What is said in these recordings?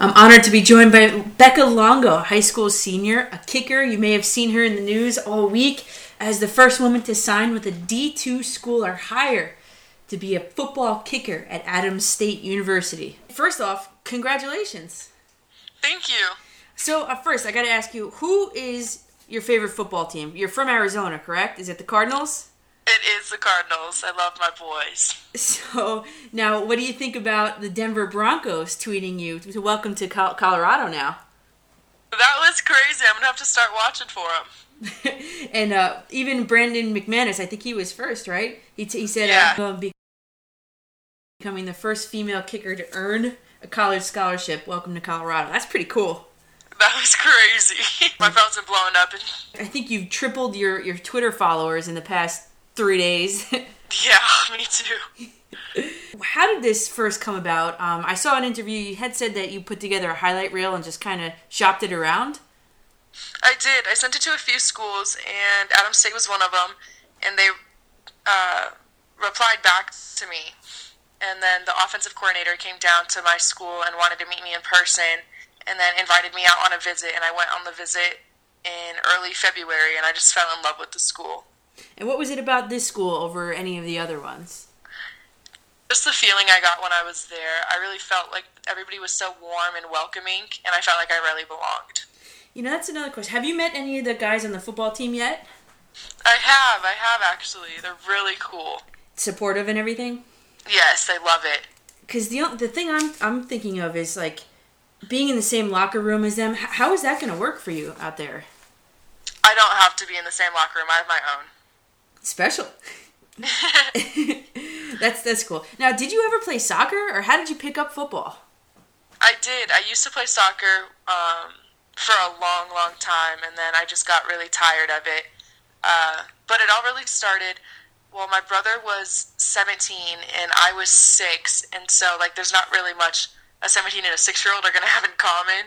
I'm honored to be joined by Becca Longo, high school senior, a kicker. You may have seen her in the news all week as the first woman to sign with a D2 school or higher to be a football kicker at Adams State University. First off, congratulations. Thank you. So, uh, first, I got to ask you who is your favorite football team? You're from Arizona, correct? Is it the Cardinals? It is the Cardinals. I love my boys. So now, what do you think about the Denver Broncos tweeting you to welcome to Colorado now? That was crazy. I'm gonna have to start watching for them. and uh, even Brandon McManus, I think he was first, right? He, t- he said, Yeah. uh, be- becoming the first female kicker to earn a college scholarship. Welcome to Colorado. That's pretty cool. That was crazy. my phone's been blowing up, and I think you've tripled your, your Twitter followers in the past three days. yeah, me too. How did this first come about? Um, I saw an interview. You had said that you put together a highlight reel and just kind of shopped it around. I did. I sent it to a few schools, and Adams State was one of them. And they uh, replied back to me. And then the offensive coordinator came down to my school and wanted to meet me in person, and then invited me out on a visit. And I went on the visit in early February, and I just fell in love with the school. And what was it about this school over any of the other ones? Just the feeling I got when I was there, I really felt like everybody was so warm and welcoming, and I felt like I really belonged. You know, that's another question. Have you met any of the guys on the football team yet? I have, I have actually. They're really cool. Supportive and everything? Yes, they love it. Because the the thing I'm I'm thinking of is like being in the same locker room as them. How is that going to work for you out there? I don't have to be in the same locker room. I have my own. Special. that's that's cool. Now, did you ever play soccer, or how did you pick up football? I did. I used to play soccer um, for a long, long time, and then I just got really tired of it. Uh, but it all really started. Well, my brother was 17 and I was six, and so like there's not really much a 17 and a six year old are gonna have in common.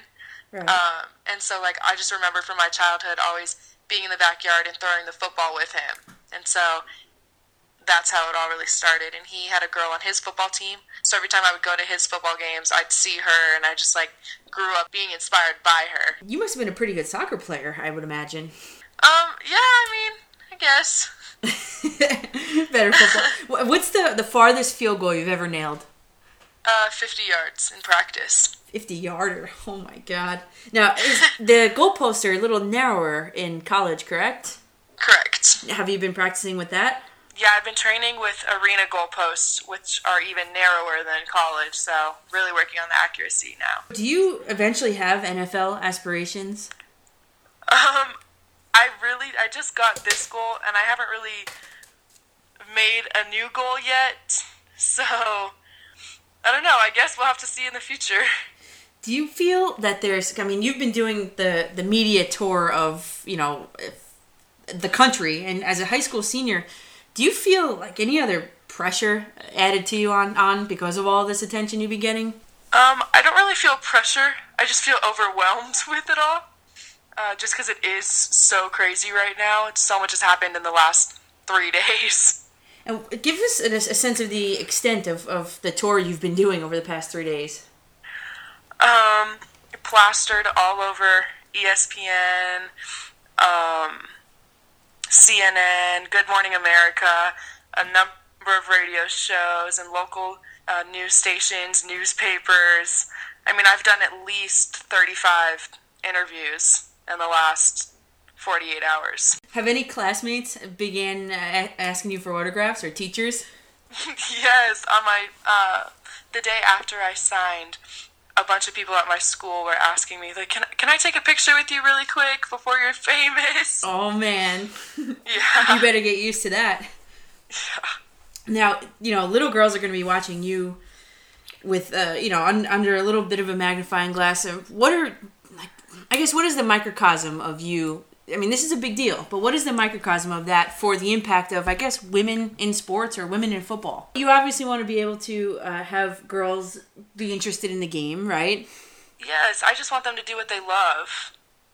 Right. Um, and so like I just remember from my childhood always being in the backyard and throwing the football with him, and so that's how it all really started. And he had a girl on his football team, so every time I would go to his football games, I'd see her, and I just like grew up being inspired by her. you must have been a pretty good soccer player, I would imagine. Um, yeah, I mean, I guess Better football. What's the the farthest field goal you've ever nailed? uh, 50 yards in practice. 50 yarder. Oh my god. Now, is the goalposts are a little narrower in college, correct? Correct. Have you been practicing with that? Yeah, I've been training with arena goalposts, which are even narrower than college, so really working on the accuracy now. Do you eventually have NFL aspirations? Um, I really, I just got this goal, and I haven't really made a new goal yet. So, I don't know. I guess we'll have to see in the future. Do you feel that there's I mean, you've been doing the the media tour of, you know, the country and as a high school senior, do you feel like any other pressure added to you on on because of all this attention you've been getting? Um, I don't really feel pressure. I just feel overwhelmed with it all. Uh, just because it is so crazy right now. So much has happened in the last three days. And give us a, a sense of the extent of, of the tour you've been doing over the past three days. Um, plastered all over ESPN, um, CNN, Good Morning America, a number of radio shows and local uh, news stations, newspapers. I mean, I've done at least 35 interviews in the last 48 hours. Have any classmates began uh, asking you for autographs or teachers? yes, on my uh, the day after I signed, a bunch of people at my school were asking me like, "Can can I take a picture with you really quick before you're famous?" Oh man, Yeah. you better get used to that. Now, you know, little girls are going to be watching you with, uh, you know, un- under a little bit of a magnifying glass. Of what are, like, I guess, what is the microcosm of you? I mean, this is a big deal, but what is the microcosm of that for the impact of, I guess, women in sports or women in football? You obviously want to be able to uh, have girls be interested in the game, right? Yes, I just want them to do what they love.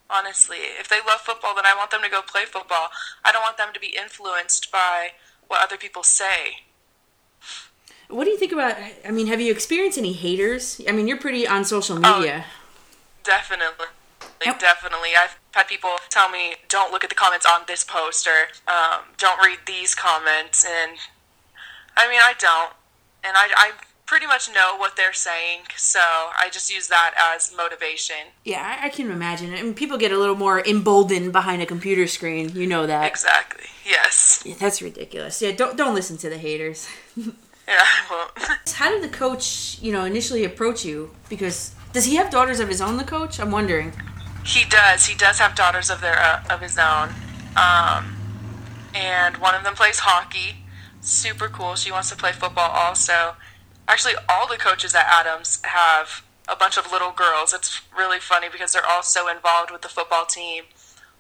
Honestly, if they love football, then I want them to go play football. I don't want them to be influenced by what other people say. What do you think about? I mean, have you experienced any haters? I mean, you're pretty on social Oh, media. Definitely. Yep. Definitely. I've had people tell me, don't look at the comments on this poster. Um, don't read these comments. And I mean, I don't. And I, I pretty much know what they're saying. So I just use that as motivation. Yeah, I, can imagine. I mean, people get a little more emboldened behind a computer screen. You know that. Exactly. Yes. Yeah, that's ridiculous. Yeah, don't don't listen to the haters. Yeah, I won't. How did the coach, you know, initially approach you? Because does he have daughters of his own? The coach, I'm wondering. He does. He does have daughters of their uh, of his own, um, and one of them plays hockey. Super cool. She wants to play football also. Actually, all the coaches at Adams have a bunch of little girls. It's really funny because they're all so involved with the football team.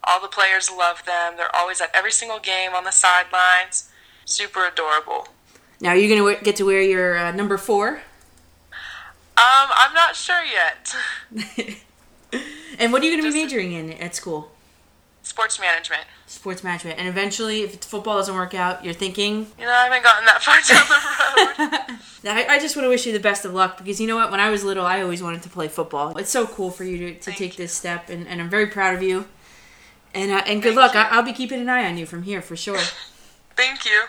All the players love them. They're always at every single game on the sidelines. Super adorable. Now, are you gonna get to wear your uh, number four? Um, I'm not sure yet. and what are you gonna be majoring in at school? Sports management. Sports management. And eventually, if football doesn't work out, you're thinking. You know, I haven't gotten that far down the road. I, I just want to wish you the best of luck because you know what? When I was little, I always wanted to play football. It's so cool for you to, to Thank take you. this step, and, and I'm very proud of you. And uh, and good Thank luck. you. I, I'll be keeping an eye on you from here for sure. Thank you.